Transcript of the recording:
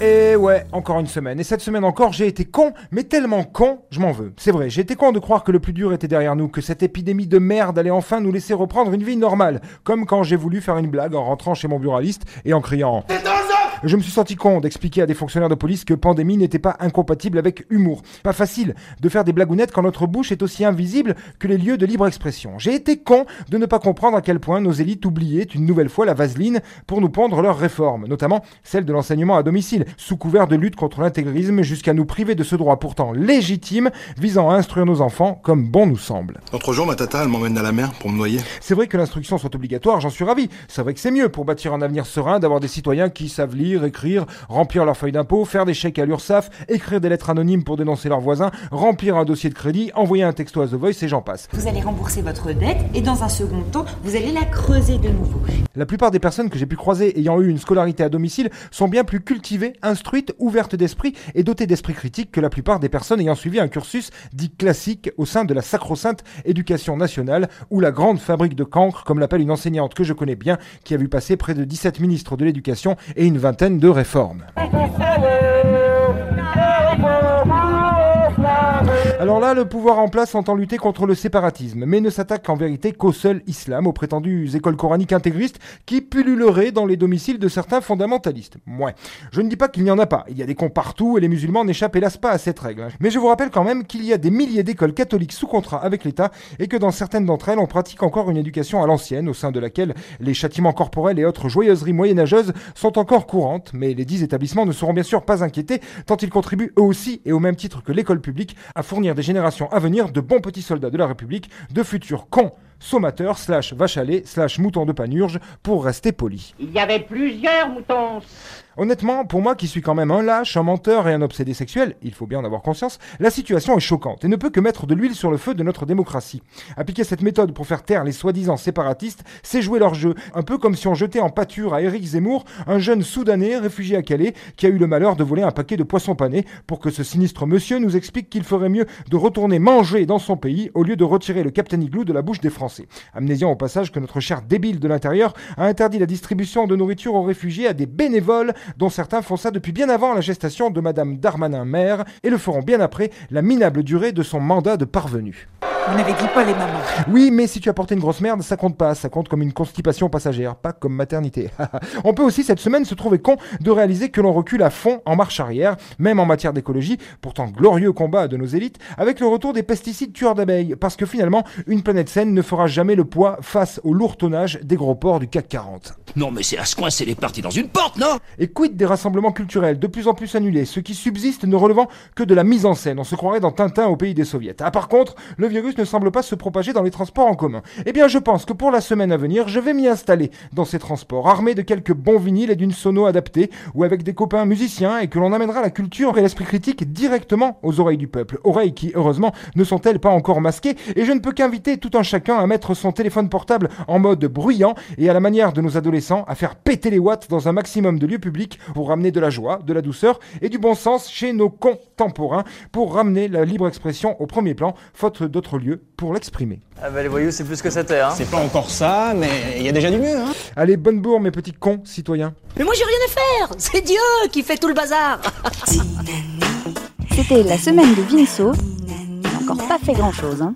Et ouais, encore une semaine. Et cette semaine encore, j'ai été con, mais tellement con, je m'en veux. C'est vrai, j'ai été con de croire que le plus dur était derrière nous, que cette épidémie de merde allait enfin nous laisser reprendre une vie normale. Comme quand j'ai voulu faire une blague en rentrant chez mon buraliste et en criant je me suis senti con d'expliquer à des fonctionnaires de police que pandémie n'était pas incompatible avec humour. Pas facile de faire des blagounettes quand notre bouche est aussi invisible que les lieux de libre expression. J'ai été con de ne pas comprendre à quel point nos élites oubliaient une nouvelle fois la vaseline pour nous pondre leurs réformes, notamment celle de l'enseignement à domicile, sous couvert de lutte contre l'intégrisme jusqu'à nous priver de ce droit pourtant légitime visant à instruire nos enfants comme bon nous semble. L'autre jour, ma tata, elle m'emmène à la mer pour me noyer. C'est vrai que l'instruction soit obligatoire, j'en suis ravi. C'est vrai que c'est mieux pour bâtir un avenir serein d'avoir des citoyens qui savent lire écrire, remplir leurs feuilles d'impôt, faire des chèques à l'URSSAF, écrire des lettres anonymes pour dénoncer leurs voisins, remplir un dossier de crédit, envoyer un texto à The Voice et j'en passe. Vous allez rembourser votre dette et dans un second temps, vous allez la creuser de nouveau. La plupart des personnes que j'ai pu croiser ayant eu une scolarité à domicile sont bien plus cultivées, instruites, ouvertes d'esprit et dotées d'esprit critique que la plupart des personnes ayant suivi un cursus dit classique au sein de la sacro-sainte éducation nationale ou la grande fabrique de cancre, comme l'appelle une enseignante que je connais bien, qui a vu passer près de 17 ministres de l'éducation et une vingtaine de réformes. Alors là, le pouvoir en place entend lutter contre le séparatisme, mais ne s'attaque en vérité qu'au seul islam, aux prétendues écoles coraniques intégristes qui pulluleraient dans les domiciles de certains fondamentalistes. Ouais. Je ne dis pas qu'il n'y en a pas, il y a des cons partout et les musulmans n'échappent hélas pas à cette règle. Mais je vous rappelle quand même qu'il y a des milliers d'écoles catholiques sous contrat avec l'État et que dans certaines d'entre elles, on pratique encore une éducation à l'ancienne, au sein de laquelle les châtiments corporels et autres joyeuseries moyenâgeuses sont encore courantes, mais les dix établissements ne seront bien sûr pas inquiétés tant ils contribuent eux aussi, et au même titre que l'école publique, à fournir des générations à venir de bons petits soldats de la République, de futurs cons sommateurs slash vache à lait slash moutons de panurge pour rester poli. Il y avait plusieurs moutons. Honnêtement, pour moi qui suis quand même un lâche, un menteur et un obsédé sexuel, il faut bien en avoir conscience, la situation est choquante et ne peut que mettre de l'huile sur le feu de notre démocratie. Appliquer cette méthode pour faire taire les soi-disant séparatistes, c'est jouer leur jeu, un peu comme si on jetait en pâture à Éric Zemmour, un jeune soudanais réfugié à Calais qui a eu le malheur de voler un paquet de poissons panés pour que ce sinistre monsieur nous explique qu'il ferait mieux de retourner manger dans son pays au lieu de retirer le Captain Igloo de la bouche des Français. Amnésiant au passage que notre cher débile de l'intérieur a interdit la distribution de nourriture aux réfugiés à des bénévoles dont certains font ça depuis bien avant la gestation de Madame Darmanin mère et le feront bien après la minable durée de son mandat de parvenu. Vous n'avez dit pas les mamans. Oui, mais si tu as porté une grosse merde, ça compte pas. Ça compte comme une constipation passagère, pas comme maternité. On peut aussi cette semaine se trouver con de réaliser que l'on recule à fond en marche arrière, même en matière d'écologie, pourtant glorieux combat de nos élites, avec le retour des pesticides tueurs d'abeilles. Parce que finalement, une planète saine ne fera jamais le poids face au lourd tonnage des gros ports du CAC 40. Non mais c'est à se coincer les parties dans une porte, non? Et quid des rassemblements culturels de plus en plus annulés, ceux qui subsistent ne relevant que de la mise en scène. On se croirait dans Tintin au pays des soviets. Ah par contre, le virus ne semble pas se propager dans les transports en commun. Eh bien, je pense que pour la semaine à venir, je vais m'y installer dans ces transports, armé de quelques bons vinyles et d'une sono adaptée, ou avec des copains musiciens, et que l'on amènera la culture et l'esprit critique directement aux oreilles du peuple. Oreilles qui, heureusement, ne sont-elles pas encore masquées, et je ne peux qu'inviter tout un chacun à mettre son téléphone portable en mode bruyant, et à la manière de nos adolescents, à faire péter les watts dans un maximum de lieux publics pour ramener de la joie, de la douceur et du bon sens chez nos contemporains, pour ramener la libre expression au premier plan, faute d'autres lieux pour l'exprimer. Ah bah les voyous, c'est plus que c'était, hein. C'est pas encore ça, mais il y a déjà du mieux, hein. Allez, bonne bourre, mes petits cons citoyens. Mais moi j'ai rien à faire C'est Dieu qui fait tout le bazar C'était la semaine de Vinceau. Il n'a encore pas fait grand chose, hein.